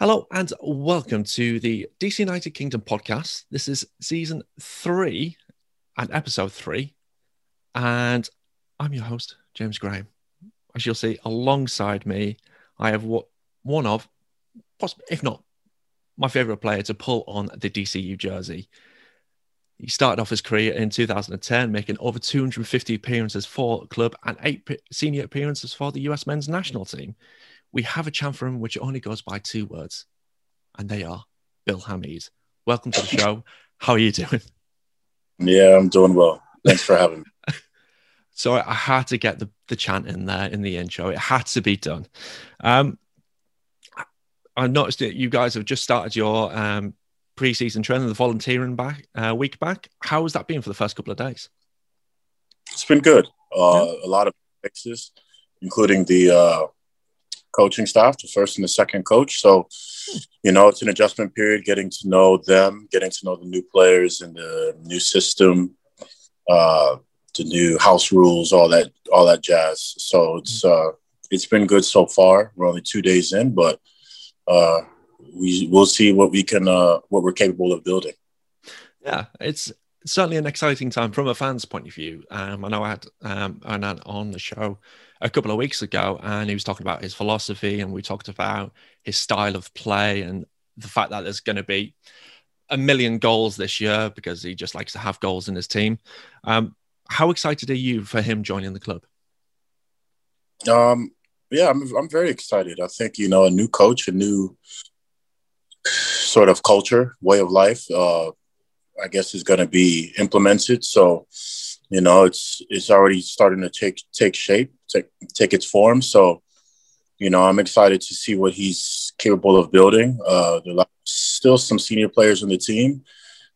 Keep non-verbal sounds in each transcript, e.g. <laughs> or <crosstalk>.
Hello and welcome to the DC United Kingdom podcast. This is season three and episode three. And I'm your host, James Graham. As you'll see, alongside me, I have one of, if not my favorite player to pull on the DCU jersey. He started off his career in 2010, making over 250 appearances for club and eight senior appearances for the US men's national team we have a chant for him which only goes by two words, and they are Bill Hamid. Welcome to the show. How are you doing? Yeah, I'm doing well. Thanks for having me. <laughs> so I had to get the, the chant in there in the intro. It had to be done. Um, I noticed that you guys have just started your um, pre-season training, the volunteering back uh, week back. How has that been for the first couple of days? It's been good. Uh, yeah. A lot of fixes, including the uh, coaching staff, the first and the second coach. So, you know, it's an adjustment period, getting to know them, getting to know the new players and the new system, uh, the new house rules, all that, all that jazz. So it's uh, it's been good so far. We're only two days in, but uh, we we'll see what we can uh, what we're capable of building. Yeah, it's certainly an exciting time from a fan's point of view. Um, I know I had um, Hernan on the show a couple of weeks ago, and he was talking about his philosophy, and we talked about his style of play and the fact that there's going to be a million goals this year because he just likes to have goals in his team. Um, how excited are you for him joining the club? Um, yeah, I'm, I'm very excited. I think, you know, a new coach, a new sort of culture, way of life, uh, I guess is going to be implemented. So, you know, it's it's already starting to take take shape, take take its form. So, you know, I'm excited to see what he's capable of building. Uh, there's still some senior players on the team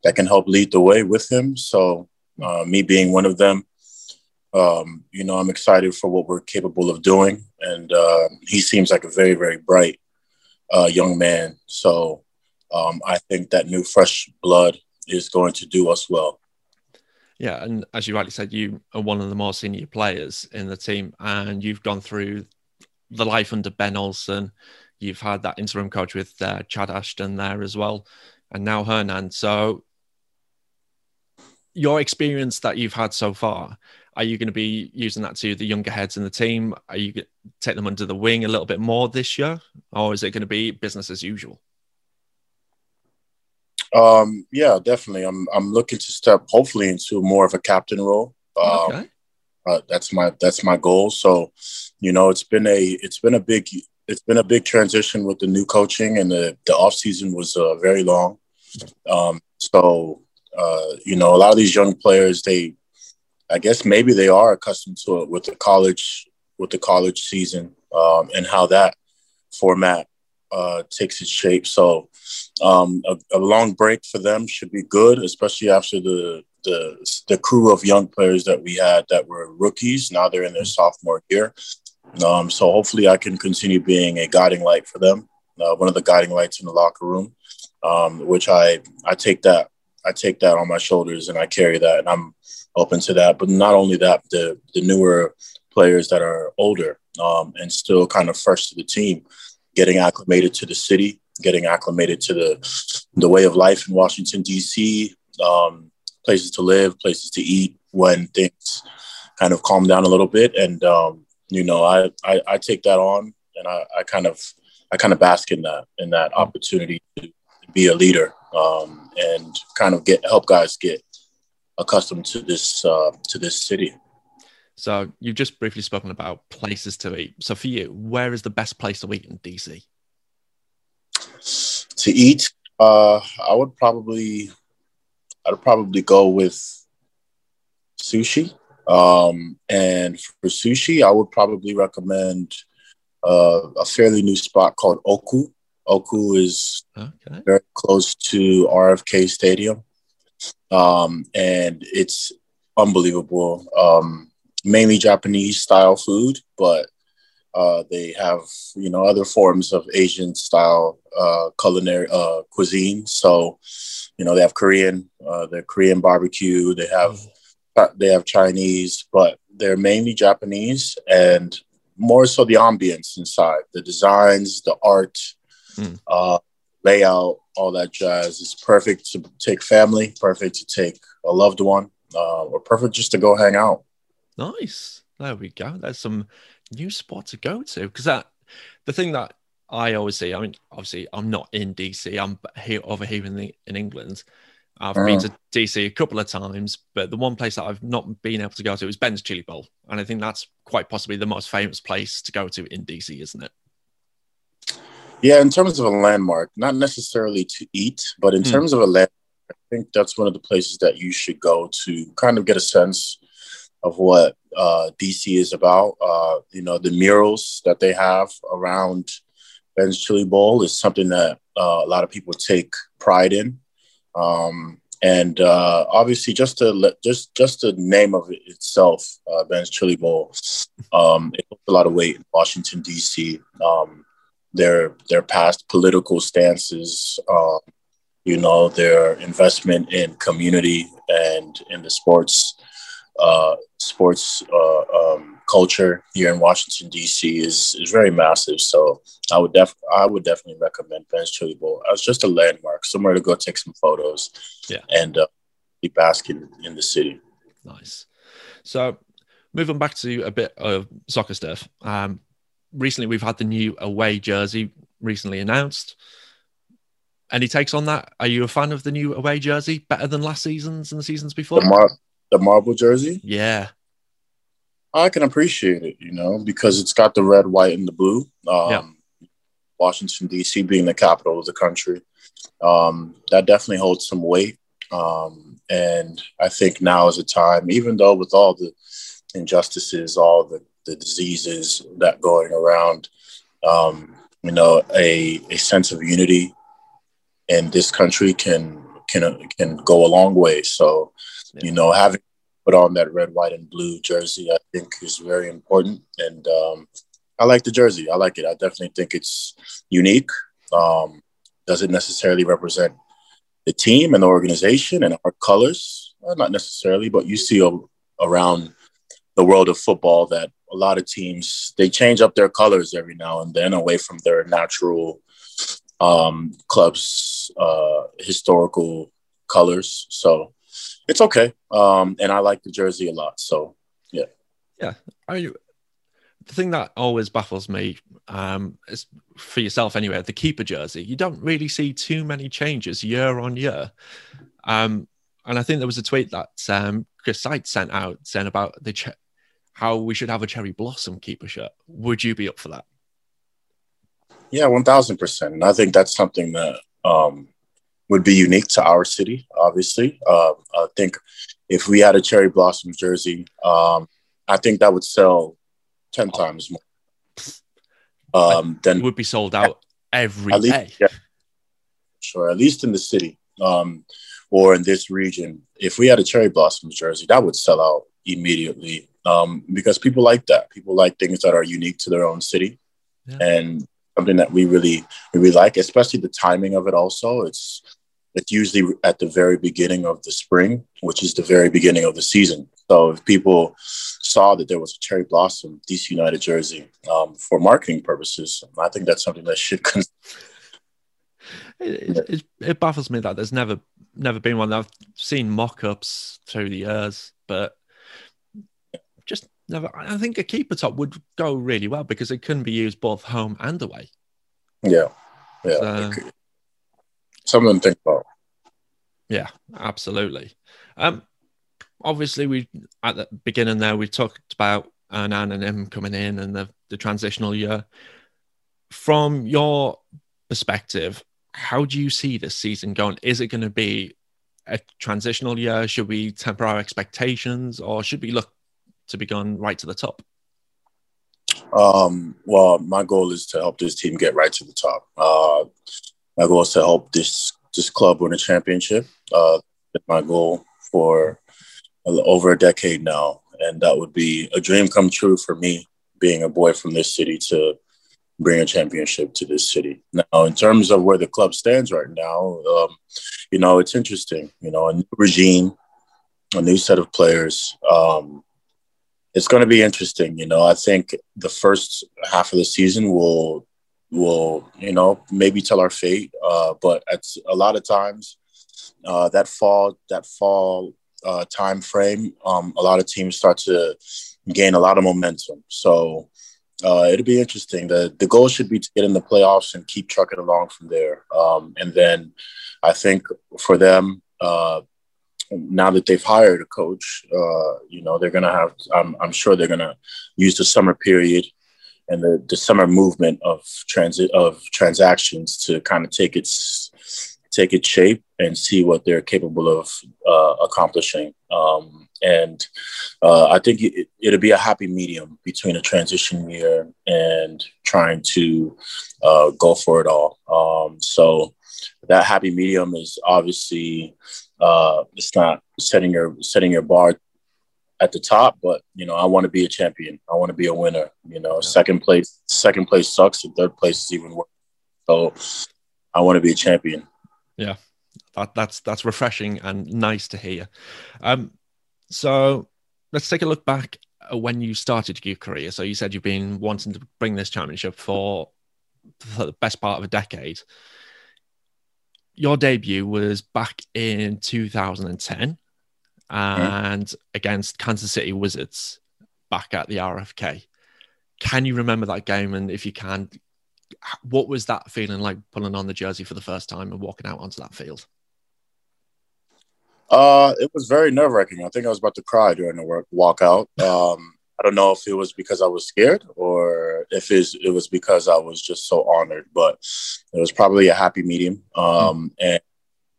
that can help lead the way with him. So, uh, me being one of them, um, you know, I'm excited for what we're capable of doing. And uh, he seems like a very, very bright uh, young man. So, um, I think that new fresh blood is going to do us well. Yeah, and as you rightly said, you are one of the more senior players in the team, and you've gone through the life under Ben Olsen. You've had that interim coach with uh, Chad Ashton there as well, and now Hernan. So, your experience that you've had so far, are you going to be using that to the younger heads in the team? Are you going to take them under the wing a little bit more this year, or is it going to be business as usual? Um, yeah, definitely. I'm I'm looking to step hopefully into more of a captain role. Um, okay. Uh, that's my that's my goal. So, you know, it's been a it's been a big it's been a big transition with the new coaching and the the off season was uh, very long. Um, so, uh, you know, a lot of these young players, they, I guess maybe they are accustomed to it with the college with the college season um, and how that format uh, takes its shape. So um, a, a, long break for them should be good, especially after the, the the crew of young players that we had that were rookies. Now they're in their sophomore year. Um, so hopefully I can continue being a guiding light for them, uh, one of the guiding lights in the locker room, um, which I I take that I take that on my shoulders and I carry that and I'm open to that. But not only that, the the newer players that are older um, and still kind of fresh to the team getting acclimated to the city, getting acclimated to the the way of life in Washington D.C., um, places to live, places to eat when things kind of calm down a little bit. And um, you know, I, I, I take that on, and I, I kind of I kind of bask in that in that opportunity to be a leader um, and kind of get help guys get accustomed to this uh, to this city. So you've just briefly spoken about places to eat. So for you, where is the best place to eat in DC? To eat, uh, I would probably, I'd probably go with sushi. Um, and for sushi, I would probably recommend uh, a fairly new spot called Oku. Oku is okay. very close to RFK Stadium, um, and it's unbelievable. Um, mainly Japanese style food, but uh, they have you know other forms of Asian style uh, culinary uh, cuisine. So you know they have Korean, uh, their Korean barbecue. They have mm. they have Chinese, but they're mainly Japanese and more so the ambience inside, the designs, the art, mm. uh, layout, all that jazz is perfect to take family, perfect to take a loved one, uh, or perfect just to go hang out. Nice. There we go. There's some new spot to go to because that the thing that I always see. I mean, obviously, I'm not in DC. I'm here over here in the, in England. I've been to DC a couple of times, but the one place that I've not been able to go to is Ben's Chili Bowl, and I think that's quite possibly the most famous place to go to in DC, isn't it? Yeah, in terms of a landmark, not necessarily to eat, but in mm. terms of a landmark, I think that's one of the places that you should go to kind of get a sense of what uh, DC is about. Uh, you know, the murals that they have around Ben's Chili Bowl is something that uh, a lot of people take pride in. Um, and uh, obviously, just to just just the name of it itself, uh, Ben's Chili Bowl, um, it holds a lot of weight in Washington D.C. Um, their their past political stances, uh, you know, their investment in community and in the sports uh, sports uh, um, culture here in Washington D.C. is is very massive. So I would def I would definitely recommend Ben's Chili Bowl as just a landmark, somewhere to go take some photos, yeah, and uh, be basking in the city. Nice. So moving back to a bit of soccer stuff. Um, recently, we've had the new away jersey recently announced. Any takes on that? Are you a fan of the new away jersey? Better than last season's and the seasons before? The, mar- the marble jersey? Yeah. I can appreciate it, you know, because it's got the red, white, and the blue. Um, yeah. Washington, D.C. being the capital of the country. Um, that definitely holds some weight. Um, and I think now is a time, even though with all the injustices, all the, the diseases that going around, um, you know, a, a sense of unity in this country can can can go a long way. So, yeah. you know, having put on that red, white, and blue jersey, I think is very important. And um, I like the jersey. I like it. I definitely think it's unique. Um, doesn't necessarily represent the team and the organization and our colors. Well, not necessarily, but you see a, around the world of football that a lot of teams they change up their colors every now and then away from their natural um, clubs' uh, historical colors. So it's okay. Um, and I like the jersey a lot. So yeah. Yeah. Are you the thing that always baffles me um, is for yourself anyway, the keeper jersey. You don't really see too many changes year on year. Um, and I think there was a tweet that um, Chris Seitz sent out saying about the ch- how we should have a cherry blossom keeper shirt. Would you be up for that? Yeah, one thousand percent. And I think that's something that um, would be unique to our city. Obviously, uh, I think if we had a cherry blossom jersey, um, I think that would sell ten times more. Um, then would be sold out every at least, day. Yeah, sure, at least in the city um, or in this region. If we had a cherry blossom jersey, that would sell out immediately um, because people like that. People like things that are unique to their own city, yeah. and something that we really we really like, especially the timing of it. Also, it's it's usually at the very beginning of the spring, which is the very beginning of the season. So if people saw that there was a cherry blossom DC United jersey um, for marketing purposes, I think that's something that should. <laughs> Con- it, it, it, baffles me that there's never never been one. I've seen mock-ups through the years, but never. I think a keeper top would go really well because it can be used both home and away. Yeah, yeah. So, something to think about. Yeah, absolutely. Um, obviously, we at the beginning there we talked about Hernan and him coming in and the, the transitional year. From your perspective, how do you see this season going? Is it going to be a transitional year? Should we temper our expectations, or should we look to be going right to the top? Um, well, my goal is to help this team get right to the top. Uh, my goal is to help this this club win a championship. Uh, my goal for over a decade now, and that would be a dream come true for me, being a boy from this city to bring a championship to this city. Now, in terms of where the club stands right now, um, you know, it's interesting. You know, a new regime, a new set of players. Um, it's going to be interesting. You know, I think the first half of the season will will you know maybe tell our fate. Uh, but at a lot of times, uh, that fall that fall uh, time frame, um, a lot of teams start to gain a lot of momentum. So uh, it'll be interesting. The the goal should be to get in the playoffs and keep trucking along from there. Um, and then I think for them, uh, now that they've hired a coach, uh, you know they're gonna have. I'm, I'm sure they're gonna use the summer period and the, the summer movement of transit of transactions to kind of take its take its shape and see what they're capable of uh, accomplishing. Um, and uh, I think it, will be a happy medium between a transition year and trying to uh, go for it all. Um, so that happy medium is obviously uh, it's not setting your setting your bar at the top, but you know I want to be a champion. I want to be a winner. You know, yeah. second place second place sucks, and third place is even worse. So I want to be a champion. Yeah, that, that's that's refreshing and nice to hear. Um, so let's take a look back when you started your career. So you said you've been wanting to bring this championship for, for the best part of a decade. Your debut was back in 2010 and mm. against Kansas City Wizards back at the RFK. Can you remember that game? And if you can, what was that feeling like pulling on the jersey for the first time and walking out onto that field? Uh, it was very nerve wracking. I think I was about to cry during the work walkout. Um, I don't know if it was because I was scared or if it was because I was just so honored, but it was probably a happy medium. Um, and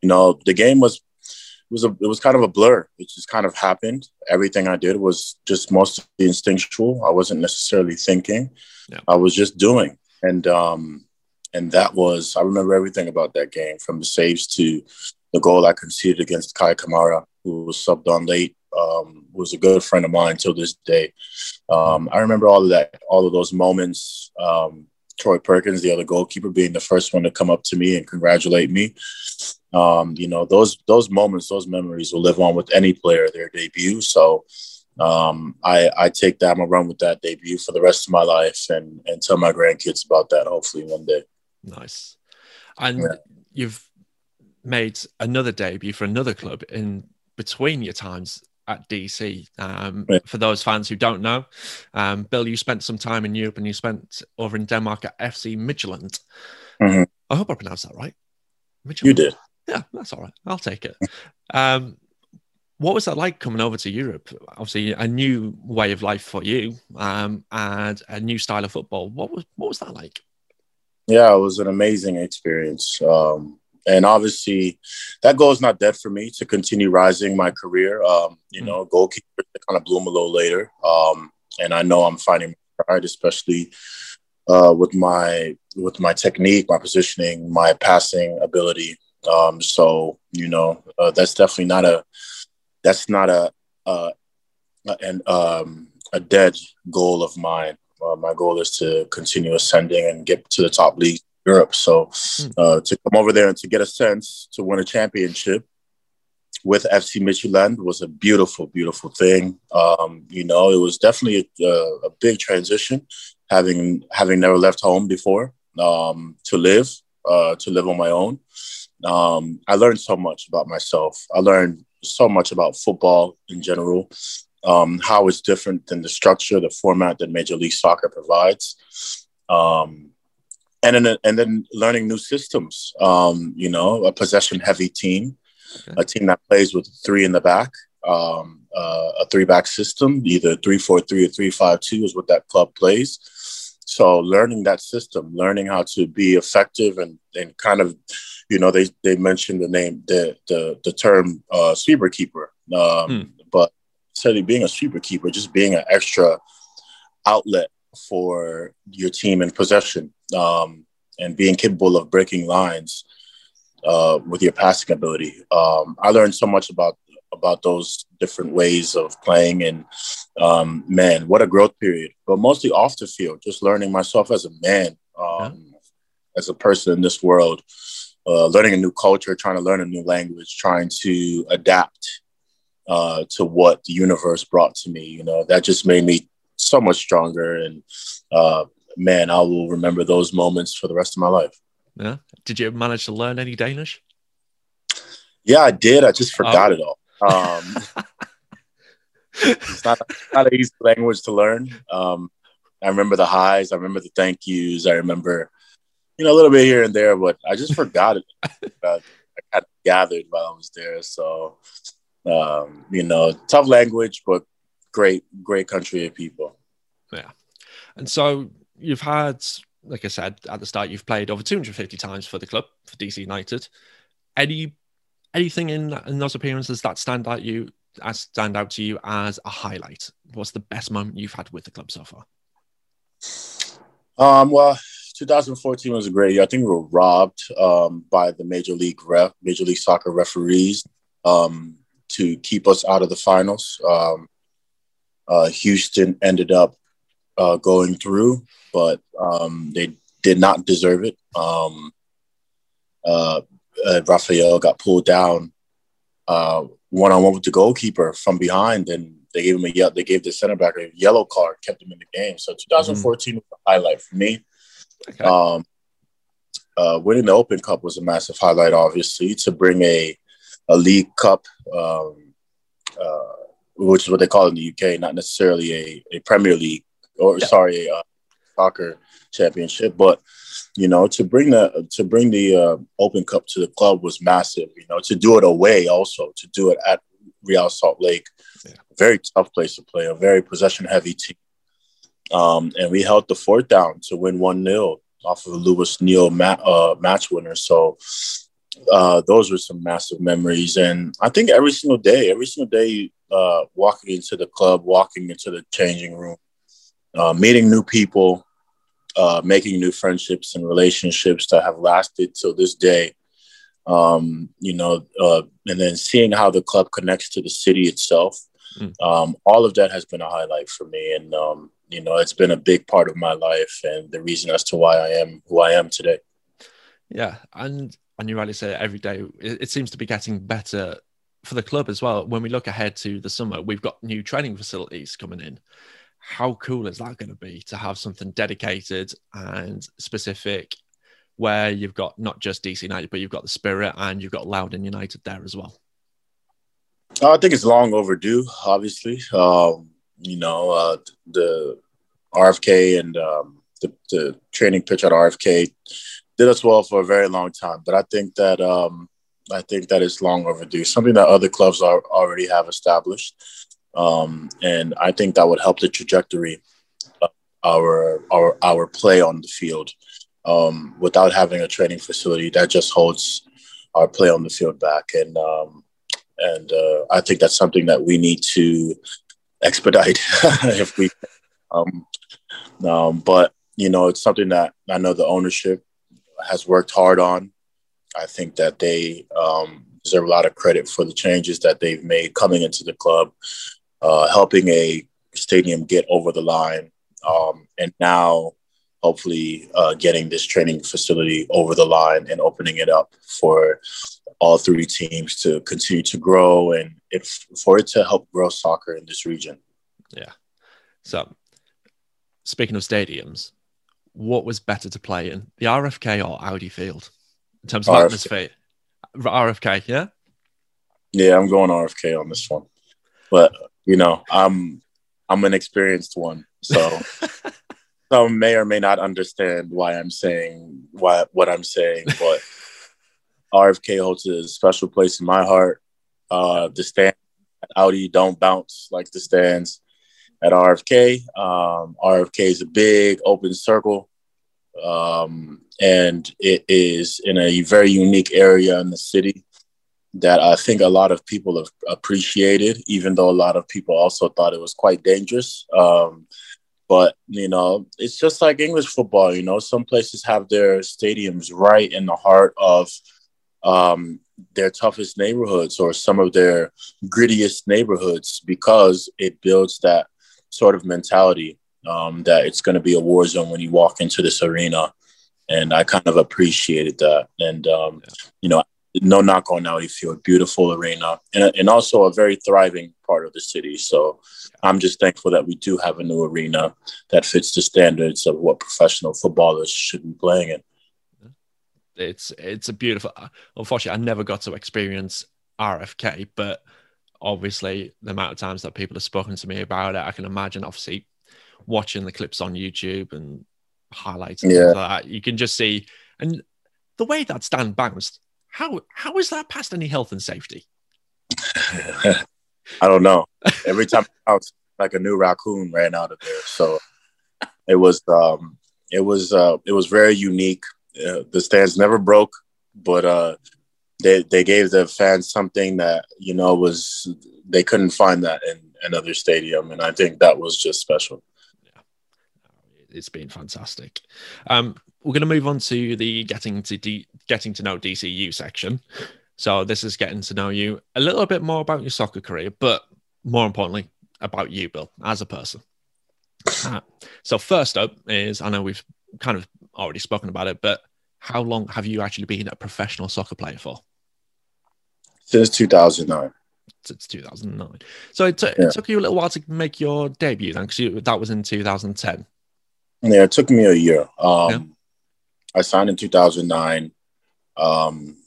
you know, the game was it was a it was kind of a blur. It just kind of happened. Everything I did was just mostly instinctual. I wasn't necessarily thinking. Yeah. I was just doing, and um, and that was I remember everything about that game from the saves to the goal I conceded against Kei Kamara, who was subbed on late, um, was a good friend of mine till this day. Um, I remember all of that, all of those moments. Um, Troy Perkins, the other goalkeeper, being the first one to come up to me and congratulate me. Um, you know, those those moments, those memories will live on with any player their debut. So um, I, I take that. I'm gonna run with that debut for the rest of my life and and tell my grandkids about that. Hopefully one day. Nice. And yeah. you've made another debut for another club in between your times at DC. Um, right. For those fans who don't know, um, Bill, you spent some time in Europe and you spent over in Denmark at FC Midtjylland. Mm-hmm. I hope I pronounced that right. Midtjylland. You did. Yeah, that's all right. I'll take it. Um, what was that like coming over to Europe? Obviously, a new way of life for you, um, and a new style of football. What was what was that like? Yeah, it was an amazing experience. Um, and obviously that goal is not dead for me to continue rising my career. Um, you mm know, goalkeeper kind of bloom a little later. Um, and I know I'm finding pride, especially uh, with my with my technique, my positioning, my passing ability. Um, so you know, uh, that's definitely not a that's not a uh, an um, a dead goal of mine. Uh, my goal is to continue ascending and get to the top league Europe. So hmm. uh, to come over there and to get a sense to win a championship with FC Midtjylland was a beautiful, beautiful thing. Um, you know, it was definitely a, a, big transition, having having never left home before um, to live uh, to live on my own. Um, I learned so much about myself. I learned so much about football in general, um, how it's different than the structure, the format that Major League Soccer provides. Um, and then and then learning new systems. Um, you know, a possession heavy team, okay. a team that plays with three in the back, um, uh, a three back system, either three four three or three five two is what that club plays. So learning that system, learning how to be effective and and kind of, you know, they they mentioned the name the the the term uh, sweeper keeper, um, hmm. but certainly being a sweeper keeper, just being an extra outlet for your team in possession um, and being capable of breaking lines uh, with your passing ability. Um, I learned so much about about those different ways of playing and um, man, what a growth period. But mostly off the field, just learning myself as a man, um, yeah. as a person in this world, uh, learning a new culture, trying to learn a new language, trying to adapt uh, to what the universe brought to me. You know, that just made me so much stronger and uh, man, I will remember those moments for the rest of my life. Yeah. Did you manage to learn any Danish? Yeah, I did. I just forgot oh. it all. Um, <laughs> it's not, not an easy language to learn. Um, I remember the highs. I remember the thank yous. I remember, you know, a little bit here and there, but I just forgot it. <laughs> I of gathered while I was there. So, um, you know, tough language, but great, great country of people. Yeah. And so you've had, like I said at the start, you've played over 250 times for the club for DC United. Any anything in, in those appearances that stand out you as stand out to you as a highlight? What's the best moment you've had with the club so far? Um, well, 2014 was a great year. I think we were robbed um, by the major league ref, major league soccer referees um, to keep us out of the finals. Um, uh, Houston ended up uh, going through, but um, they did not deserve it. Um, uh, uh, Rafael got pulled down one on one with the goalkeeper from behind, and they gave him a they gave the center back a yellow card, kept him in the game. So 2014 mm-hmm. was a highlight for me. Okay. Um, uh, winning the Open Cup was a massive highlight, obviously. To bring a a League Cup, um, uh, which is what they call it in the UK, not necessarily a, a Premier League or yeah. sorry, uh, soccer championship, but you know, to bring the to bring the uh, Open Cup to the club was massive. You know, to do it away, also to do it at Real Salt Lake yeah. Very tough place to play, a very possession heavy team. Um, and we held the fort down to win 1 0 off of a Lewis Neal ma- uh, match winner. So uh, those were some massive memories. And I think every single day, every single day, uh, walking into the club, walking into the changing room, uh, meeting new people, uh, making new friendships and relationships that have lasted till this day um, you know, uh, and then seeing how the club connects to the city itself. Mm. Um, all of that has been a highlight for me, and um, you know, it's been a big part of my life and the reason as to why I am who I am today. Yeah, and and you rightly say every day it, it seems to be getting better for the club as well. When we look ahead to the summer, we've got new training facilities coming in. How cool is that going to be to have something dedicated and specific where you've got not just DC United, but you've got the Spirit and you've got Loudoun United there as well? Uh, I think it's long overdue. Obviously, um, you know uh, the RFK and um, the, the, training pitch at RFK did us well for a very long time, but I think that um, I think that it's long overdue. Something that other clubs are, already have established, um, and I think that would help the trajectory of our our our play on the field um, without having a training facility that just holds our play on the field back. And um, and uh, I think that's something that we need to expedite <laughs> if we. Um, um, but you know, it's something that I know the ownership has worked hard on. I think that they um, deserve a lot of credit for the changes that they've made coming into the club, uh, helping a stadium get over the line, um, and now hopefully uh, getting this training facility over the line and opening it up for all three teams to continue to grow and if for it to help grow soccer in this region. Yeah. So, speaking of stadiums, what was better to play in, the RFK or Audi Field, in terms of RFK. atmosphere? RFK, yeah. Yeah, I'm going RFK on this one, but you know, I'm I'm an experienced one, so <laughs> some may or may not understand why I'm saying why what I'm saying, but <laughs> RFK holds a special place in my heart. Uh, the stand at Audi don't bounce like the stands at RFK. Um, RFK is a big open circle, um, and it is in a very unique area in the city that I think a lot of people have appreciated, even though a lot of people also thought it was quite dangerous. Um, but you know, it's just like English football. You know, some places have their stadiums right in the heart of um, their toughest neighborhoods or some of their grittiest neighborhoods because it builds that sort of mentality um, that it's going to be a war zone when you walk into this arena. And I kind of appreciated that. And um, yeah. you know, no knock on Audi Field, beautiful arena, and, and also a very thriving part of the city. So I'm just thankful that we do have a new arena that fits the standards of what professional footballers should be playing in. It's it's a beautiful. Unfortunately, I never got to experience RFK, but obviously the amount of times that people have spoken to me about it, I can imagine. Obviously, watching the clips on YouTube and highlights and yeah. like that, you can just see and the way that stand bounced. How how is that past any health and safety? <laughs> I don't know. Every time I was like a new raccoon ran out of there. So it was um it was uh it was very unique. Uh, the stands never broke, but uh they they gave the fans something that you know was they couldn't find that in another stadium, and I think that was just special. Yeah, it's been fantastic. Um, we're going to move on to the getting to D- getting to know DCU section. So this is getting to know you a little bit more about your soccer career, but more importantly about you, Bill, as a person. Uh, so first up is I know we've kind of already spoken about it, but how long have you actually been a professional soccer player for? Since 2009. Since 2009. So it, t- yeah. it took you a little while to make your debut then, because that was in 2010. Yeah, it took me a year. Um, yeah. I signed in 2009. Um,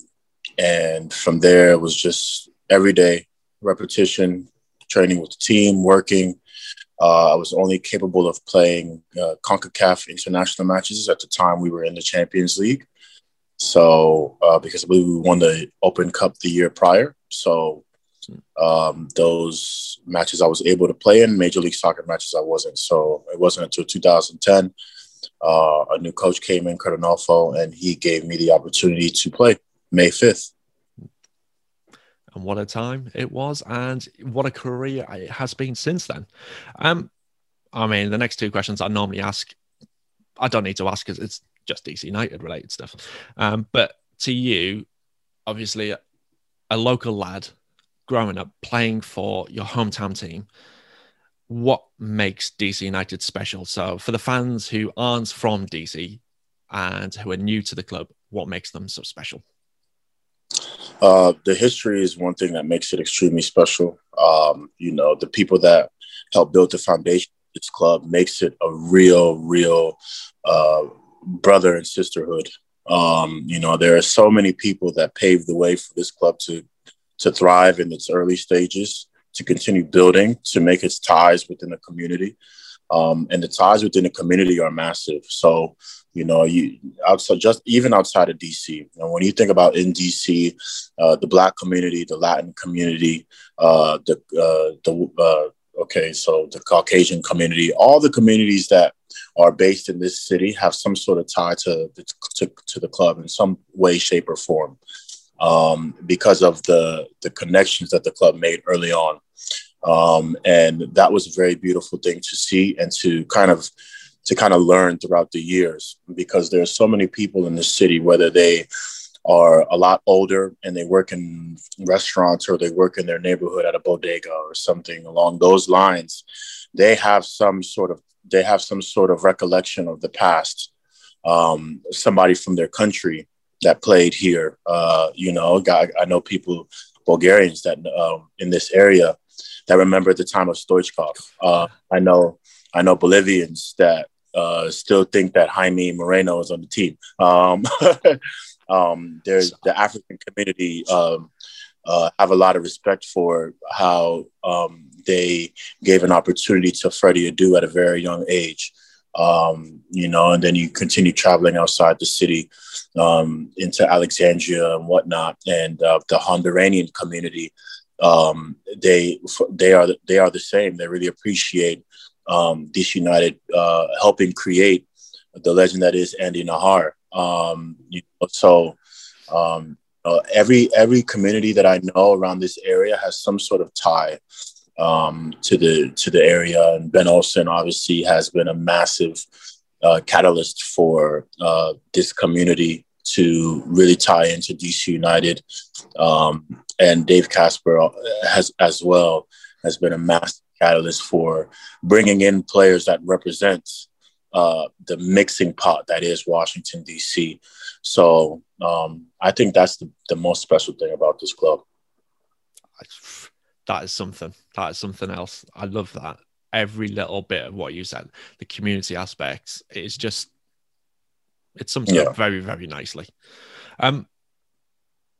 and from there, it was just every day repetition, training with the team, working. Uh, I was only capable of playing uh, CONCACAF international matches. At the time, we were in the Champions League. So, uh, because we won the Open Cup the year prior. So, um, those matches I was able to play in, Major League Soccer matches I wasn't. So, it wasn't until 2010 uh, a new coach came in, Curt and he gave me the opportunity to play May 5th. And what a time it was, and what a career it has been since then. Um, I mean, the next two questions I normally ask, I don't need to ask because it's just DC United related stuff. Um, but to you, obviously, a local lad growing up playing for your hometown team, what makes DC United special? So, for the fans who aren't from DC and who are new to the club, what makes them so special? Uh, the history is one thing that makes it extremely special. Um, you know, the people that helped build the foundation of this club makes it a real, real uh, brother and sisterhood. Um, you know, there are so many people that paved the way for this club to to thrive in its early stages, to continue building, to make its ties within the community. Um, and the ties within the community are massive. So you know, you outside just even outside of DC. You know, when you think about in DC, uh, the Black community, the Latin community, uh, the uh, the uh, okay, so the Caucasian community, all the communities that are based in this city have some sort of tie to the, to, to the club in some way, shape, or form, um, because of the the connections that the club made early on, um, and that was a very beautiful thing to see and to kind of to kind of learn throughout the years because there's so many people in the city, whether they are a lot older and they work in restaurants or they work in their neighborhood at a bodega or something along those lines, they have some sort of they have some sort of recollection of the past. Um, somebody from their country that played here, uh, you know, I, I know people, Bulgarians that um, in this area that remember the time of Stoichkov. Uh, I know I know Bolivians that uh, still think that Jaime Moreno is on the team. Um, <laughs> um, there's the African community um, uh, have a lot of respect for how um, they gave an opportunity to Freddie Adu at a very young age. Um, you know, and then you continue traveling outside the city um, into Alexandria and whatnot, and uh, the Honduranian community. Um, they they are they are the same. They really appreciate um, DC United uh, helping create the legend that is Andy Najar. Um, you know, so um, uh, every every community that I know around this area has some sort of tie um, to the to the area, and Ben Olsen obviously has been a massive uh, catalyst for uh, this community to really tie into DC United, um, and Dave Kasper has as well has been a massive catalyst for bringing in players that represent uh, the mixing pot that is Washington D.C. So Um, I think that's the, the most special thing about this club. That is something. That is something else. I love that. Every little bit of what you said, the community aspects, is just it's something yeah. very, very nicely. Um,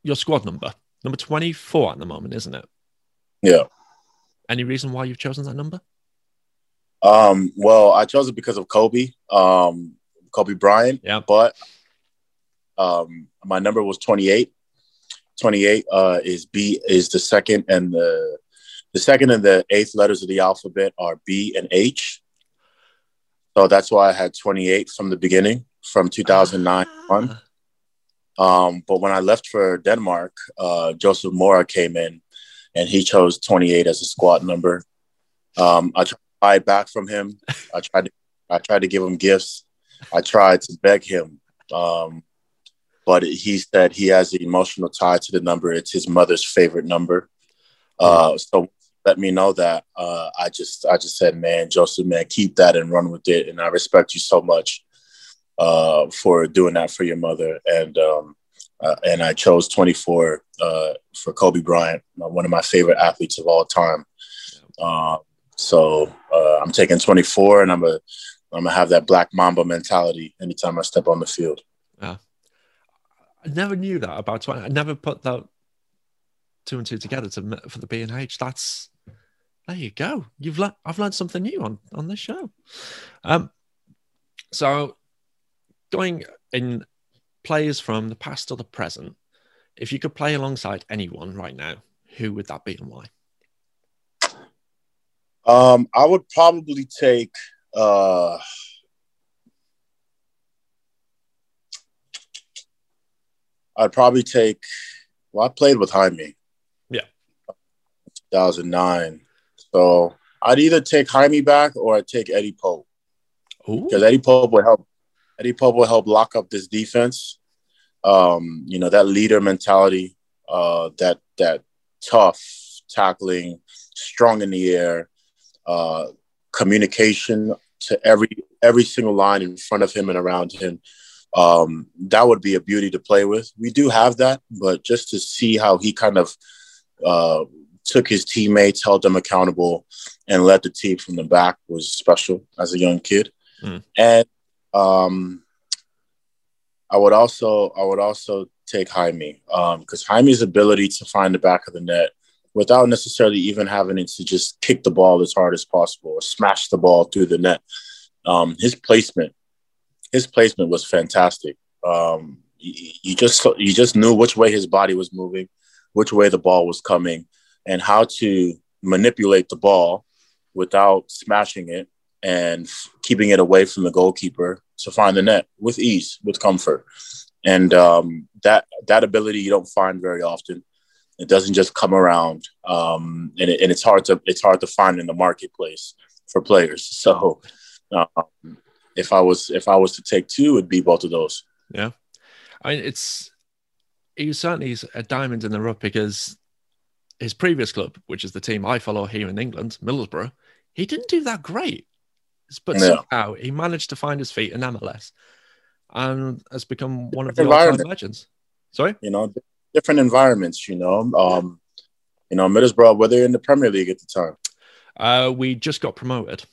your squad number, number 24 at the moment, isn't it? Yeah. Any reason why you've chosen that number? Um, well, I chose it because of Kobe, um, Kobe Bryant. Yeah. But um, my number was 28. 28 uh, is B is the second and the the second and the eighth letters of the alphabet are B and H. So that's why I had 28 from the beginning, from 2009 ah. on. Um, but when I left for Denmark, uh, Joseph Mora came in and he chose 28 as a squad number. Um, I tried back from him. I tried to, I tried to give him gifts. I tried to beg him. Um, but he said he has an emotional tie to the number. It's his mother's favorite number. Uh, so let me know that. Uh, I just, I just said, man, Joseph, man, keep that and run with it. And I respect you so much uh, for doing that for your mother. And um, uh, and I chose 24 uh, for Kobe Bryant, one of my favorite athletes of all time. Uh, so uh, I'm taking 24, and I'm a I'm gonna have that Black Mamba mentality anytime I step on the field. I never knew that about 20. I never put that two and two together to for the B and H. That's there you go. You've learned. I've learned something new on on this show. Um, so going in players from the past or the present, if you could play alongside anyone right now, who would that be and why? Um, I would probably take uh, I'd probably take well, I played with Jaime. Yeah. 2009. So I'd either take Jaime back or I'd take Eddie Pope. Because Eddie Pope would help Eddie Pope will help lock up this defense. Um, you know, that leader mentality, uh, that that tough tackling, strong in the air, uh, communication to every every single line in front of him and around him. Um, that would be a beauty to play with. We do have that, but just to see how he kind of uh, took his teammates, held them accountable, and led the team from the back was special as a young kid. Mm. And um, I would also I would also take Jaime because um, Jaime's ability to find the back of the net without necessarily even having to just kick the ball as hard as possible or smash the ball through the net. Um, his placement, his placement was fantastic. Um, you, you just you just knew which way his body was moving, which way the ball was coming, and how to manipulate the ball without smashing it and keeping it away from the goalkeeper to find the net with ease, with comfort. And um, that that ability you don't find very often. It doesn't just come around, um, and, it, and it's hard to it's hard to find in the marketplace for players. So, um, if I was if I was to take two, it'd be both of those. Yeah, I mean it's he certainly is a diamond in the rough because his previous club, which is the team I follow here in England, Middlesbrough, he didn't do that great. But yeah. somehow he managed to find his feet in MLS and has become one of the all-time legends. Sorry, you know, different environments. You know, um, you know, Middlesbrough, were they in the Premier League at the time? Uh, we just got promoted.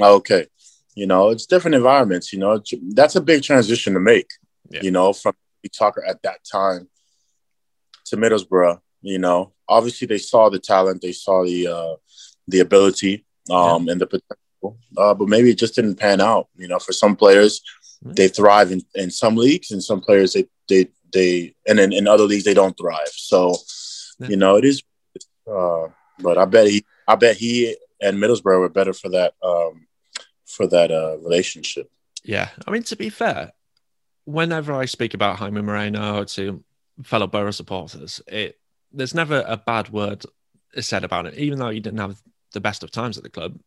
Okay, you know, it's different environments. You know, that's a big transition to make. Yeah. You know, from Tucker at that time to Middlesbrough. You know, obviously they saw the talent, they saw the uh, the ability, um, yeah. and the potential uh, but maybe it just didn't pan out. You know, for some players, mm-hmm. they thrive in, in some leagues, and some players they they they and in, in other leagues they don't thrive. So, yeah. you know, it is. Uh, but I bet he, I bet he and Middlesbrough were better for that um, for that uh, relationship. Yeah, I mean to be fair, whenever I speak about Jaime Moreno to fellow Borough supporters, it there's never a bad word said about it, even though he didn't have the best of times at the club.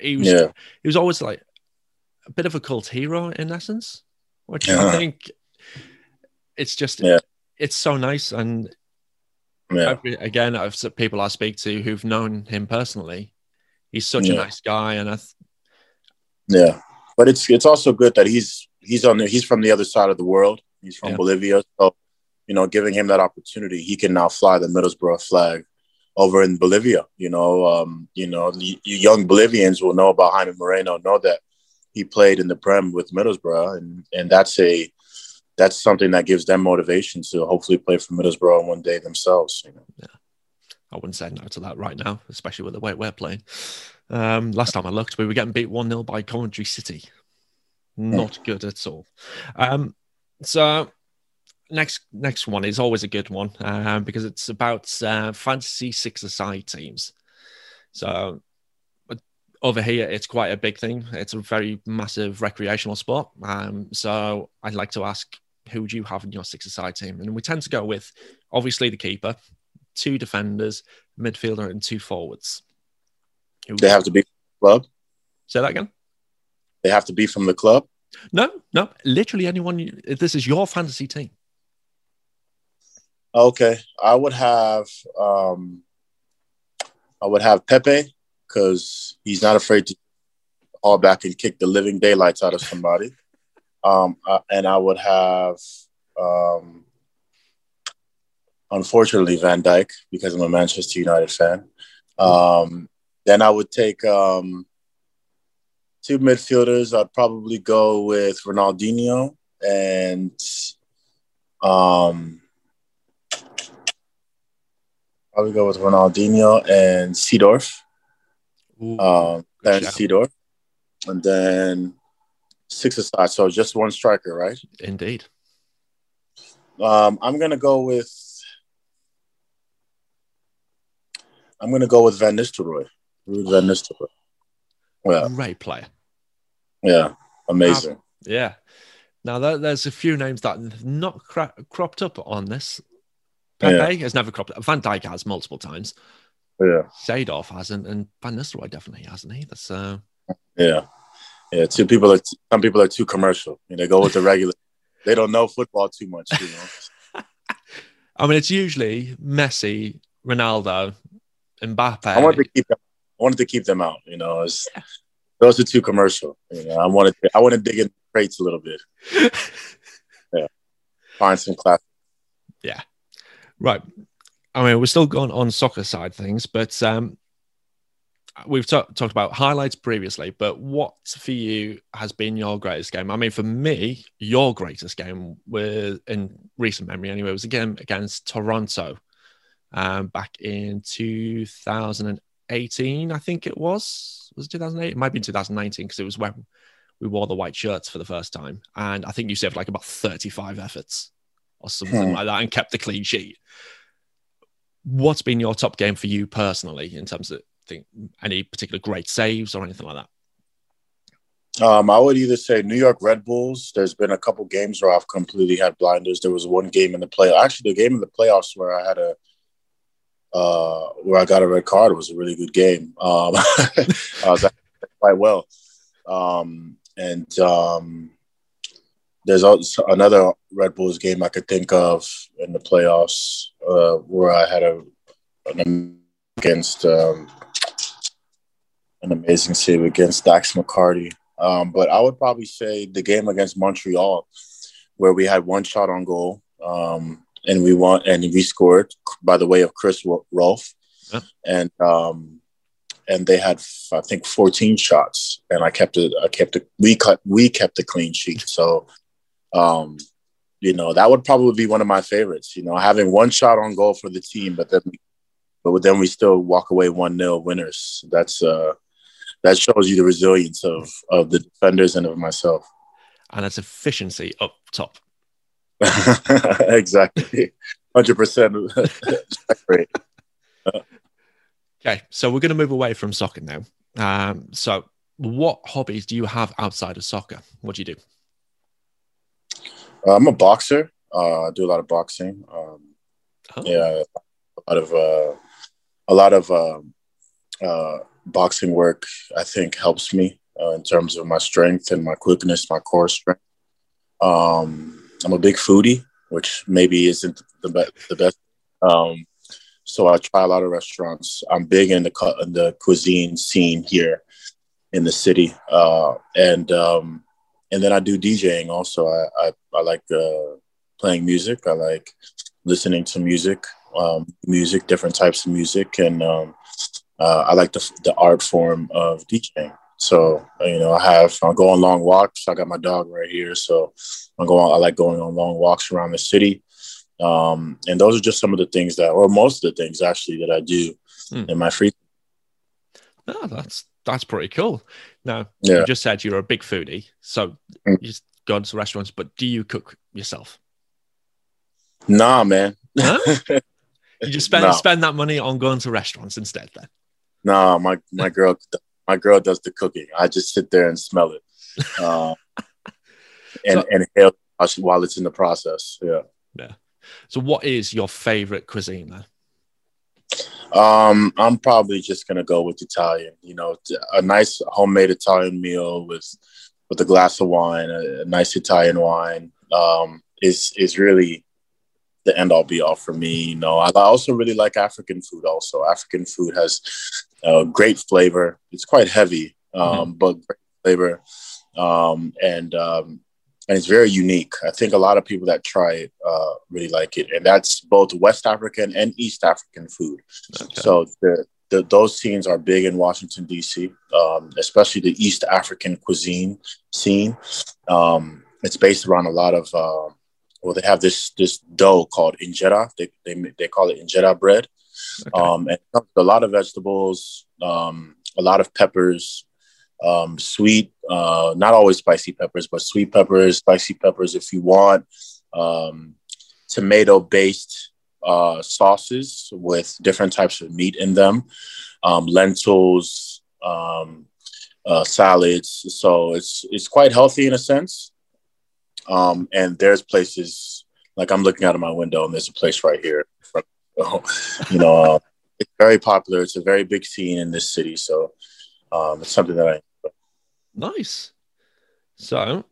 He was yeah. he was always like a bit of a cult hero in essence, which yeah. I think it's just yeah. it's so nice and yeah. again I've people I speak to who've known him personally. He's such a nice guy, and I. Th- yeah, but it's it's also good that he's he's on the, he's from the other side of the world. He's from yeah. Bolivia, so you know, giving him that opportunity, he can now fly the Middlesbrough flag over in Bolivia. You know, um, you know, the, young Bolivians will know about Jaime Moreno, know that he played in the Prem with Middlesbrough, and and that's a that's something that gives them motivation to hopefully play for Middlesbrough one day themselves. You know? Yeah. I wouldn't say no to that right now, especially with the way we're playing. Um, last time I looked, we were getting beat 1 0 by Coventry City. Not yeah. good at all. Um, so next next one is always a good one um, because it's about uh, fantasy six-a-side teams. So over here, it's quite a big thing. It's a very massive recreational sport. Um, so I'd like to ask, who do you have in your six-a-side team? And we tend to go with obviously the keeper, two defenders, midfielder, and two forwards. They have to be club. Say that again. They have to be from the club. No, no, literally anyone. This is your fantasy team. Okay, I would have um, I would have Pepe because he's not afraid to haul back and kick the living daylights out of somebody. <laughs> Um, and I would have um, unfortunately Van Dijk because I'm a Manchester United fan. Um, then I would take um, two midfielders. I'd probably go with Ronaldinho and um, probably go with Ronaldinho and Seedorf. um, and Seedorf, and then six aside. So just one striker, right? Indeed. Um, I'm gonna go with I'm going to go with Van Nistelrooy. Van Nistelrooy. Yeah. Great player. Yeah. Amazing. Uh, yeah. Now, there, there's a few names that have not cra- cropped up on this. Pepe yeah. has never cropped up. Van Dijk has multiple times. Yeah. Seedorf hasn't, and Van Nistelrooy definitely hasn't either. So. Yeah. Yeah. Two people are, some people are too commercial. You know, they go with the regular. <laughs> they don't know football too much, you know. <laughs> I mean, it's usually Messi, Ronaldo, Mbappe. I wanted to keep them. Wanted to keep them out. You know, yeah. those are too commercial. You know, I wanted to, I want to dig in crates a little bit. <laughs> yeah, find some class. Yeah, right. I mean, we're still going on soccer side things, but um, we've t- talked about highlights previously. But what for you has been your greatest game? I mean, for me, your greatest game was in recent memory anyway was a game against Toronto um, back in 2018, I think it was. Was it 2008? It might be 2019 because it was when we wore the white shirts for the first time. And I think you saved like about 35 efforts or something hmm. like that and kept the clean sheet. What's been your top game for you personally in terms of think, any particular great saves or anything like that? Um, I would either say New York Red Bulls. There's been a couple games where I've completely had blinders. There was one game in the play, actually the game in the playoffs where I had a uh, where I got a red card. It was a really good game. Um, <laughs> I was quite well. Um, and um, there's another Red Bulls game I could think of in the playoffs uh, where I had a an against um, an amazing save against Dax McCarty. Um, but I would probably say the game against Montreal, where we had one shot on goal. Um, and we won and we scored by the way of Chris Rolfe, yeah. and um, and they had I think 14 shots, and I kept it. I kept it. We cut. We kept the clean sheet. So, um, you know, that would probably be one of my favorites. You know, having one shot on goal for the team, but then, but then we still walk away one 0 winners. That's uh, that shows you the resilience of of the defenders and of myself. And that's efficiency up top. <laughs> exactly. 100% okay, so we're going to move away from soccer now. Um, so, what hobbies do you have outside of soccer? What do you do? Uh, I'm a boxer. Uh, I do a lot of boxing. Um, oh. Yeah, a lot of uh, a lot of um, uh, boxing work. I think helps me uh, in terms of my strength and my quickness, my core strength. Um, I'm a big foodie, which maybe isn't the, be- the best. Um, so I try a lot of restaurants. I'm big in the cu- in the cuisine scene here in the city, uh, and um, and then I do DJing also. I I, I like uh, playing music. I like listening to music, um, music, different types of music, and um, uh, I like the the art form of DJing. So you know, I have I go on long walks. I got my dog right here, so I go on. I like going on long walks around the city, um, and those are just some of the things that, or most of the things actually that I do mm. in my free. Time. Oh, that's that's pretty cool. Now, yeah. you just said you're a big foodie, so mm. you just go to restaurants. But do you cook yourself? Nah, man. Huh? <laughs> you just spend spend that money on going to restaurants instead, then. Nah, my my girl my girl does the cooking. I just sit there and smell it, uh, <laughs> and so, and inhale while it's in the process. Yeah. Yeah. So, what is your favorite cuisine then? Um, I'm probably just gonna go with Italian. You know, a nice homemade Italian meal with with a glass of wine, a, a nice Italian wine, um, is is really the end all be all for me. You know, I also really like African food. Also, African food has uh, great flavor. It's quite heavy, um, mm-hmm. but great flavor, um, and um, and it's very unique. I think a lot of people that try it uh, really like it, and that's both West African and East African food. Okay. So the, the, those scenes are big in Washington D.C., um, especially the East African cuisine scene. Um, it's based around a lot of uh, well, they have this this dough called injera. They they, they call it injera bread, okay. um, and a lot of vegetables, um, a lot of peppers, um, sweet, uh, not always spicy peppers, but sweet peppers, spicy peppers if you want, um, tomato based uh, sauces with different types of meat in them, um, lentils, um, uh, salads. So it's it's quite healthy in a sense. Um, and there's places like I'm looking out of my window, and there's a place right here. <laughs> you know, uh, it's very popular. It's a very big scene in this city, so um, it's something that I. Nice. So,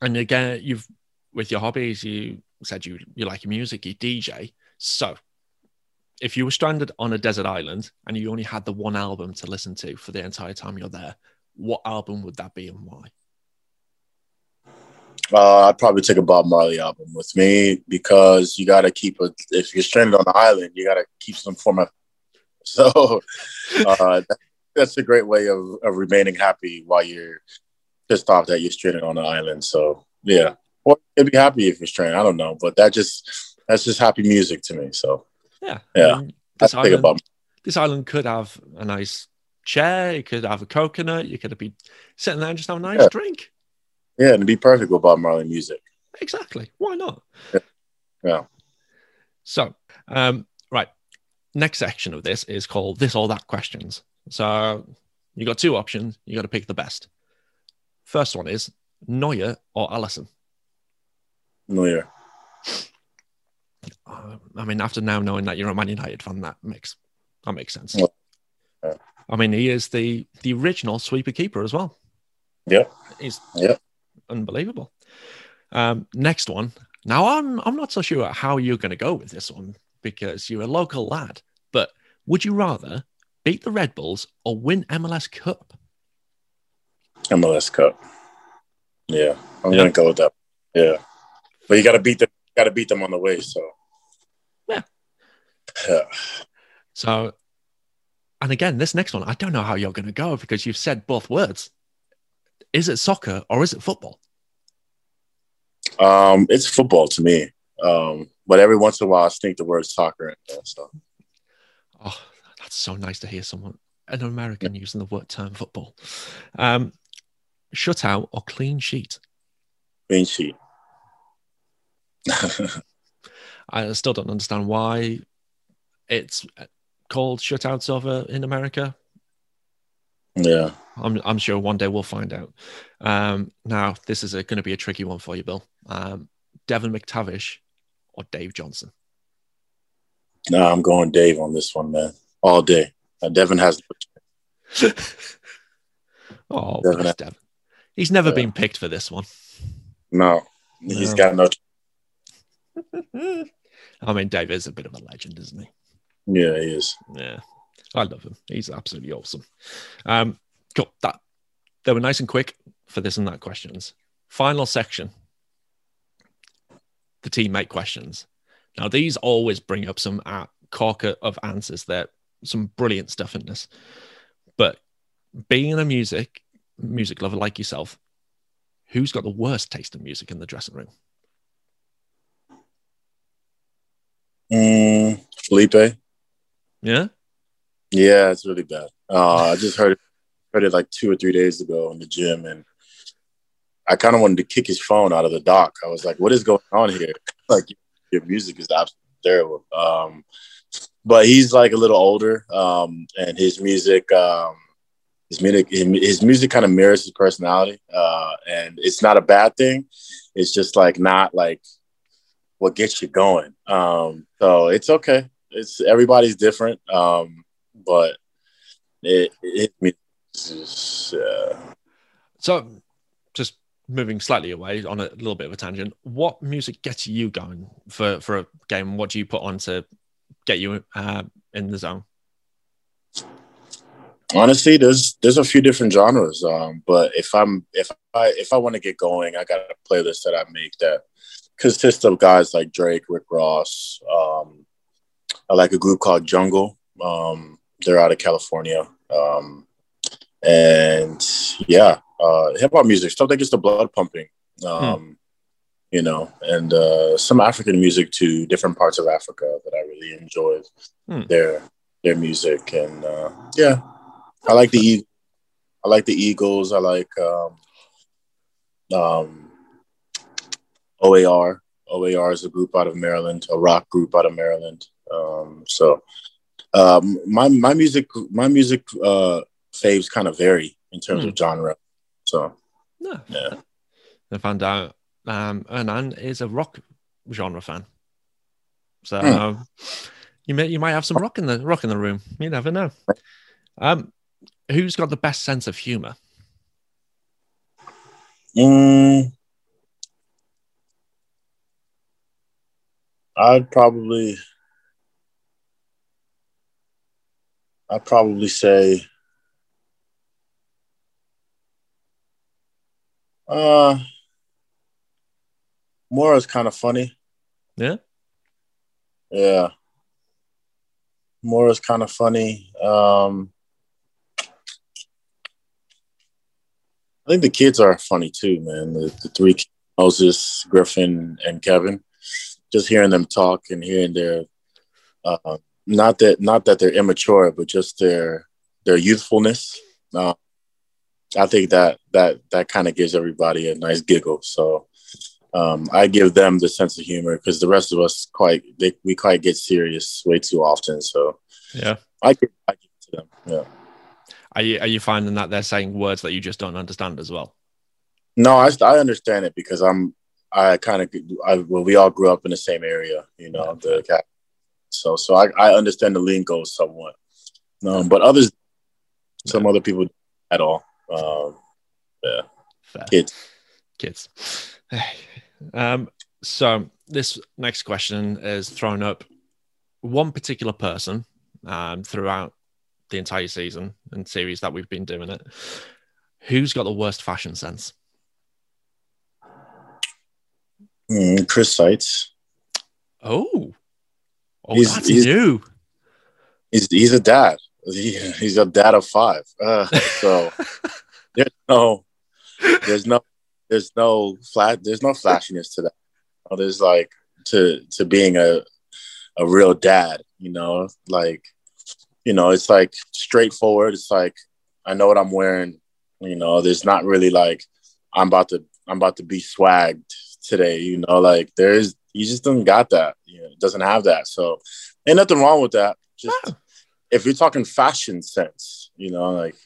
and again, you've with your hobbies, you said you you like music, you DJ. So, if you were stranded on a desert island and you only had the one album to listen to for the entire time you're there, what album would that be and why? Uh, I'd probably take a Bob Marley album with me because you got to keep a. If you're stranded on the island, you got to keep some form of. <laughs> So uh, that's a great way of, of remaining happy while you're pissed off that you're stranded on the island. So yeah, or you'd be happy if you're stranded. I don't know, but that just that's just happy music to me. So yeah, yeah. I mean, this, island, this island could have a nice chair. You could have a coconut. You could be sitting there and just have a nice yeah. drink. Yeah, and it'd be perfect with Bob Marley music. Exactly. Why not? Yeah. yeah. So, um, right. Next section of this is called This or That Questions. So you got two options. You got to pick the best. First one is Neuer or Alisson? Neuer. Uh, I mean, after now knowing that you're a Man United fan, that makes that makes sense. Yeah. I mean, he is the the original sweeper keeper as well. Yeah, he's yeah unbelievable. Um, next one. Now I'm I'm not so sure how you're going to go with this one because you're a local lad. But would you rather beat the Red Bulls or win MLS Cup? MLS Cup. Yeah, I'm yeah. going to go with that. Yeah, but you got to beat them. Got to beat them on the way. So yeah. Yeah. So, and again, this next one, I don't know how you're going to go because you've said both words is it soccer or is it football? Um, it's football to me. Um, but every once in a while, I think the word soccer in there. So, oh, that's so nice to hear someone, an American, using the word term football. Um, shutout or clean sheet? Clean sheet. <laughs> I still don't understand why it's called shutouts over in America. Yeah. I'm, I'm sure one day we'll find out. Um, now, this is going to be a tricky one for you, Bill. Um, Devin McTavish or Dave Johnson? No, I'm going Dave on this one, man. All day. Uh, Devon has. <laughs> oh, Devon, has... Devon. He's never been picked for this one. No, he's no. got no. <laughs> I mean, Dave is a bit of a legend, isn't he? Yeah, he is. Yeah. I love him. He's absolutely awesome. Um, cool. That they were nice and quick for this and that questions. Final section. the teammate questions. Now, these always bring up some uh, corker of answers there, some brilliant stuff in this. But being a music music lover like yourself, who's got the worst taste in music in the dressing room? Mm, Felipe. Yeah. Yeah, it's really bad. Uh, I just heard it, heard it like two or three days ago in the gym, and I kind of wanted to kick his phone out of the dock. I was like, "What is going on here? <laughs> like, your music is absolutely terrible." Um, but he's like a little older, um, and his music, um, his music, his music kind of mirrors his personality, uh, and it's not a bad thing. It's just like not like what gets you going. Um, so it's okay. It's everybody's different, um, but it, it, it uh... so just moving slightly away on a little bit of a tangent. What music gets you going for for a game? What do you put on to get you uh, in the zone? Honestly, there's there's a few different genres, um, but if I'm if I if I want to get going, I got a playlist that I make that consists of guys like Drake, Rick Ross. Um, I like a group called Jungle. Um, they're out of California, um, and yeah, uh, hip hop music stuff that gets the blood pumping. Hmm. You know, and uh, some African music to different parts of Africa that I really enjoy hmm. their their music, and uh, yeah, I like the I like the Eagles. I like um, um, OAR. OAR is a group out of Maryland, a rock group out of Maryland. Um, so um, my my music my music uh, faves kind of vary in terms mm. of genre. So no. yeah, I found out um, Hernan is a rock genre fan. So mm. you may you might have some rock in the rock in the room. You never know. Um, who's got the best sense of humor? Mm, I'd probably, I'd probably say, uh, Mora's kind of funny. Yeah. Yeah. Mora's kind of funny. Um, I think the kids are funny too, man. The, the three Moses, Griffin, and Kevin. Just hearing them talk and hearing their uh, not that not that they're immature, but just their their youthfulness. Uh, I think that that that kind of gives everybody a nice giggle. So um, I give them the sense of humor because the rest of us quite they, we quite get serious way too often. So yeah, I give, I give it to them. Yeah. Are you, are you finding that they're saying words that you just don't understand as well? No, I, I understand it because I'm I kind of I, well we all grew up in the same area, you know the so so I, I understand the lingo somewhat, um, but others some other people at all. Um, yeah, Fair. kids, kids. <sighs> Um, so this next question is thrown up one particular person um, throughout the entire season and series that we've been doing it. Who's got the worst fashion sense? Mm, Chris Seitz. Oh, oh, he's, that's he's, new. He's he's a dad. He, he's a dad of five. Uh, so <laughs> there's no, there's no, there's no flat, there's no flashiness to that. There's like to to being a a real dad. You know, like you know, it's like straightforward. It's like I know what I'm wearing. You know, there's not really like I'm about to I'm about to be swagged today. You know, like there's he just doesn't got that. You know, doesn't have that. So ain't nothing wrong with that. Just if you're talking fashion sense, you know, like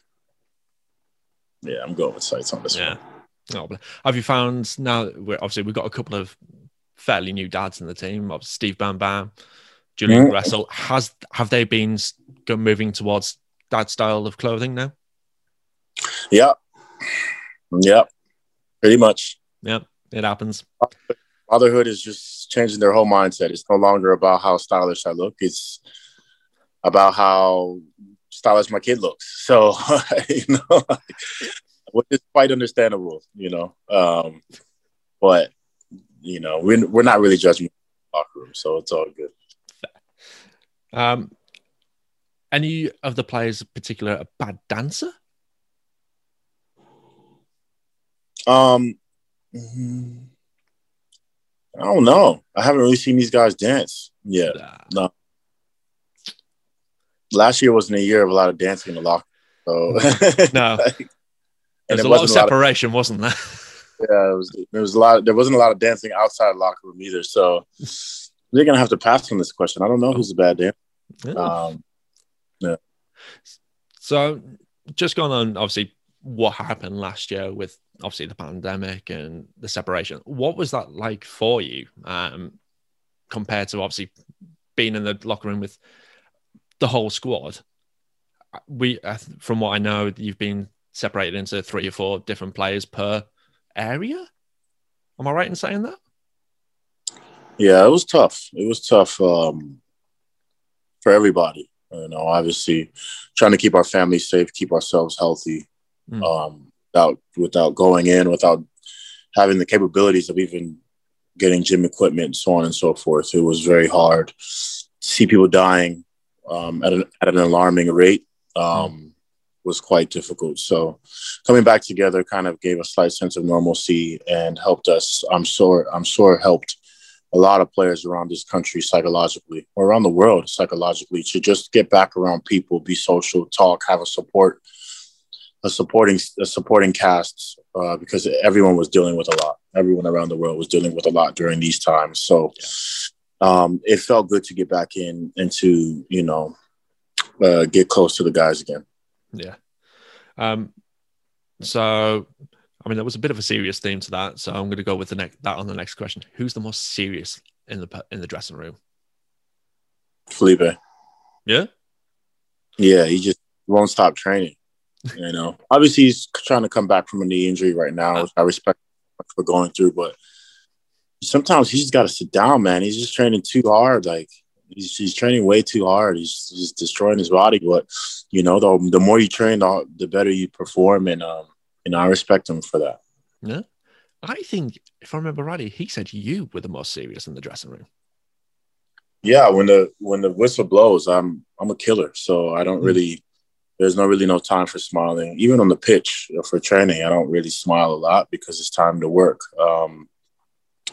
yeah, I'm going with Seitz on this yeah. one. Oh, have you found now? We're, obviously, we've got a couple of fairly new dads in the team. Of Steve Bam Bam, Julian mm-hmm. Gressel. Has have they been moving towards that style of clothing now? Yeah, yeah, pretty much. Yeah, it happens. Motherhood is just changing their whole mindset. It's no longer about how stylish I look. It's about how stylish my kid looks. <laughs> So, you know, which is quite understandable, you know. Um, but you know, we're we're not really judging locker room, so it's all good. Um, any of the players, in particular, a bad dancer? Um, mm-hmm. I don't know. I haven't really seen these guys dance yet. Nah. No. Last year wasn't a year of a lot of dancing in the locker. So no, <laughs> like, and there was a lot of separation, of, wasn't there? yeah, it was. There was a lot. There wasn't a lot of dancing outside the locker room either. So they're gonna have to pass on this question. I don't know who's a bad dancer. Yeah. Um, yeah. So just going on, obviously, what happened last year with obviously the pandemic and the separation. What was that like for you um, compared to obviously being in the locker room with the whole squad? We, uh, from what I know, you've been separated into three or four different players per area. Am I right in saying that? Yeah, it was tough. It was tough um, for everybody. You know, obviously, trying to keep our families safe, keep ourselves healthy, mm. um, without without going in, without having the capabilities of even getting gym equipment, so on and so forth. It was very hard. To See people dying um, at an at an alarming rate. Um, was quite difficult. So coming back together kind of gave a slight sense of normalcy and helped us. I'm sure I'm sure helped a lot of players around this country psychologically or around the world psychologically to just get back around people, be social, talk, have a support, a supporting a supporting cast uh, because everyone was dealing with a lot. Everyone around the world was dealing with a lot during these times. So um, it felt good to get back in and to you know uh, get close to the guys again. Yeah. Um, so, I mean, there was a bit of a serious theme to that. So I'm going to go with the next that on the next question. Who's the most serious in the in the dressing room? Felipe. Yeah. Yeah, he just won't stop training. You know, obviously he's trying to come back from a knee injury right now, which I respect for going through, but sometimes he's just got to sit down, man. He's just training too hard. Like he's, he's training way too hard. He's just destroying his body. But you know, the, the more you train, the, the better you perform, and um, and I respect him for that. Yeah, I think if I remember rightly, he said you were the most serious in the dressing room. Yeah, when the when the whistle blows, I'm I'm a killer. So I don't mm. really. There's no really no time for smiling. Even on the pitch for training, I don't really smile a lot because it's time to work. Um,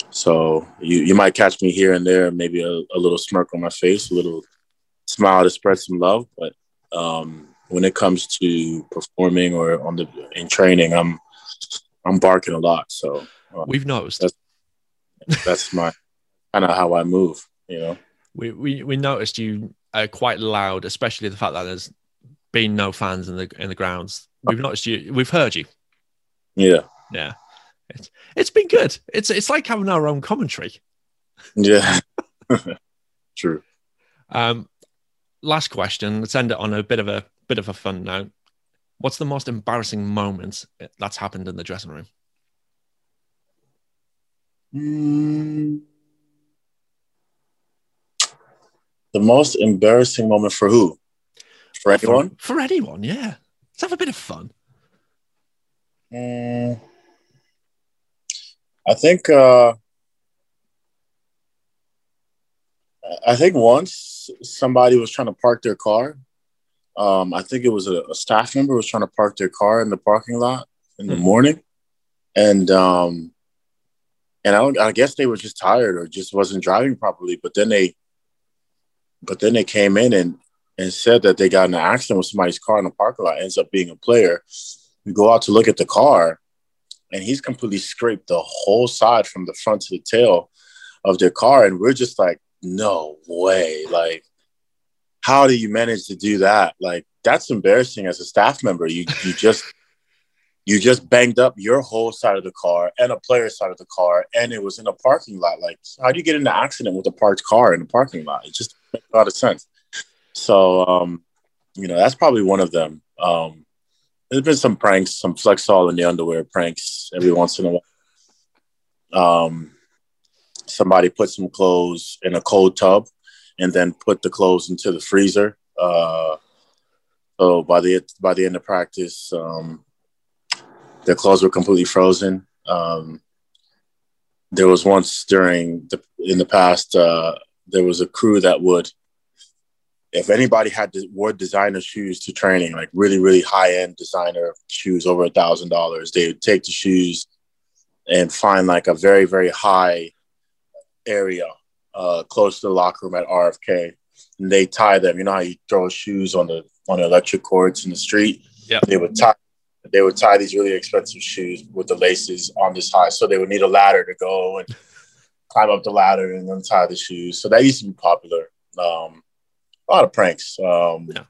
so you, you might catch me here and there, maybe a, a little smirk on my face, a little smile to spread some love. But um, when it comes to performing or on the in training, I'm I'm barking a lot. So uh, we've noticed that's, that's my kind of how I move. You know, we we we noticed you are quite loud, especially the fact that there's been no fans in the in the grounds. We've noticed you. We've heard you. Yeah. Yeah. It's, it's been good. It's it's like having our own commentary. Yeah, <laughs> true. Um, last question. Let's end it on a bit of a bit of a fun note. What's the most embarrassing moment that's happened in the dressing room? Mm. The most embarrassing moment for who? For anyone? For, for anyone, yeah. Let's have a bit of fun. Mm. I think uh, I think once somebody was trying to park their car. Um, I think it was a, a, staff member was trying to park their car in the parking lot in the mm-hmm. morning, and um, and I, don't, I guess they were just tired or just wasn't driving properly. But then they, but then they came in and and said that they got in an accident with somebody's car in the parking lot. ends up being a player. We go out to look at the car, and he's completely scraped the whole side from the front to the tail of their car. And we're just like, no way. Like, how do you manage to do that? Like, that's embarrassing as a staff member. You you just <laughs> you just banged up your whole side of the car and a player's side of the car, and it was in a parking lot. Like, how do you get in an accident with a parked car in a parking lot? It just makes a lot of sense. So, um, you know, that's probably one of them. Um, there's been some pranks, some Flexall in the underwear pranks every once in a while. Um, somebody put some clothes in a cold tub and then put the clothes into the freezer. Uh, so by the by the end of practice, um, their clothes were completely frozen. Um, there was once during the in the past uh, there was a crew that would if anybody had the wore designer shoes to training like really really high end designer shoes over a thousand dollars they would take the shoes and find like a very very high area uh, close to the locker room at rfk and they tie them you know how you throw shoes on the on the electric cords in the street yeah they would tie they would tie these really expensive shoes with the laces on this high. So they would need a ladder to go and climb up the ladder and untie the shoes. So that used to be popular. Um, a lot of pranks. Um, yeah.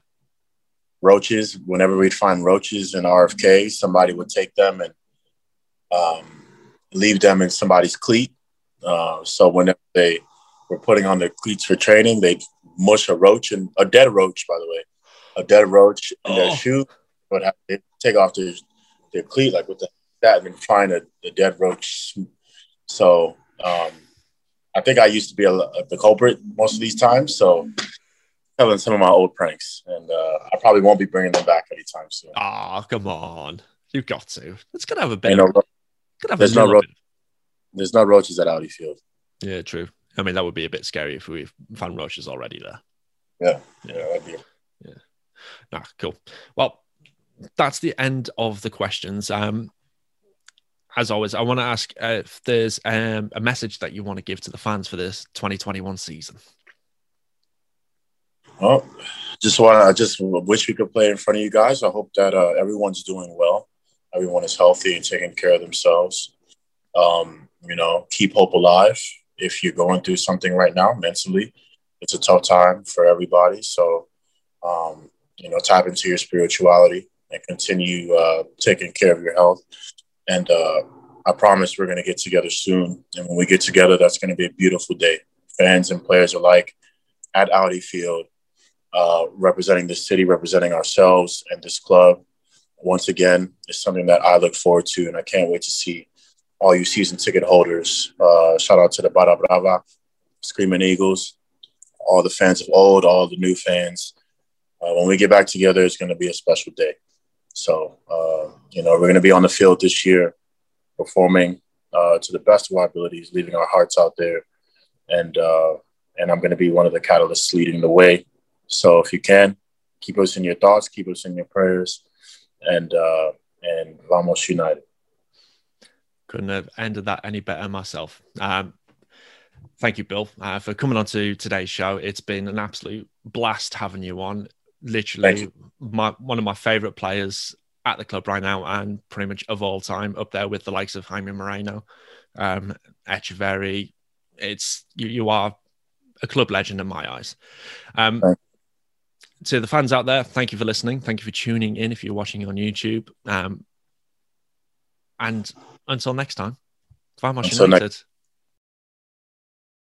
Roaches, whenever we'd find roaches in RFK, somebody would take them and um, leave them in somebody's cleat. Uh, so whenever they were putting on their cleats for training, they'd mush a roach and a dead roach, by the way, a dead roach in oh. their shoe would have to take off their their cleat like with the, that and then find a, a dead roach. So um, I think I used to be a, a, the culprit most of these times. So telling some of my old pranks, and uh, I probably won't be bringing them back anytime soon. Ah, oh, come on, you've got to. It's gonna have a bit. No, have there's no ro- there's no roaches at Audi Field. Yeah, true. I mean, that would be a bit scary if we found roaches already there. Yeah, yeah, yeah be. Yeah. Nah, cool. Well, that's the end of the questions. Um, as always, I want to ask uh, if there's um, a message that you want to give to the fans for this 2021 season. Well, just want I just wish we could play in front of you guys. I hope that uh, everyone's doing well, everyone is healthy and taking care of themselves. Um, you know, keep hope alive. If you're going through something right now mentally, it's a tough time for everybody. So, um, you know, tap into your spirituality and continue uh, taking care of your health. And uh, I promise we're going to get together soon. And when we get together, that's going to be a beautiful day. Fans and players alike at Audi Field, uh, representing the city, representing ourselves and this club. Once again, is something that I look forward to, and I can't wait to see all you season ticket holders. Uh, shout out to the Barra Brava, Screaming Eagles, all the fans of old, all the new fans. Uh, when we get back together, it's going to be a special day. So, uh, you know, we're going to be on the field this year performing uh, to the best of our abilities, leaving our hearts out there. And, uh, and I'm going to be one of the catalysts leading the way. So if you can, keep us in your thoughts, keep us in your prayers, and, uh, and vamos united. Couldn't have ended that any better myself. Um, thank you, Bill, uh, for coming on to today's show. It's been an absolute blast having you on literally my one of my favorite players at the club right now and pretty much of all time up there with the likes of Jaime Moreno, um, Etcheverry. It's you, you are a club legend in my eyes. Um, to the fans out there, thank you for listening. Thank you for tuning in if you're watching on YouTube. Um, and until next time, Vamos United.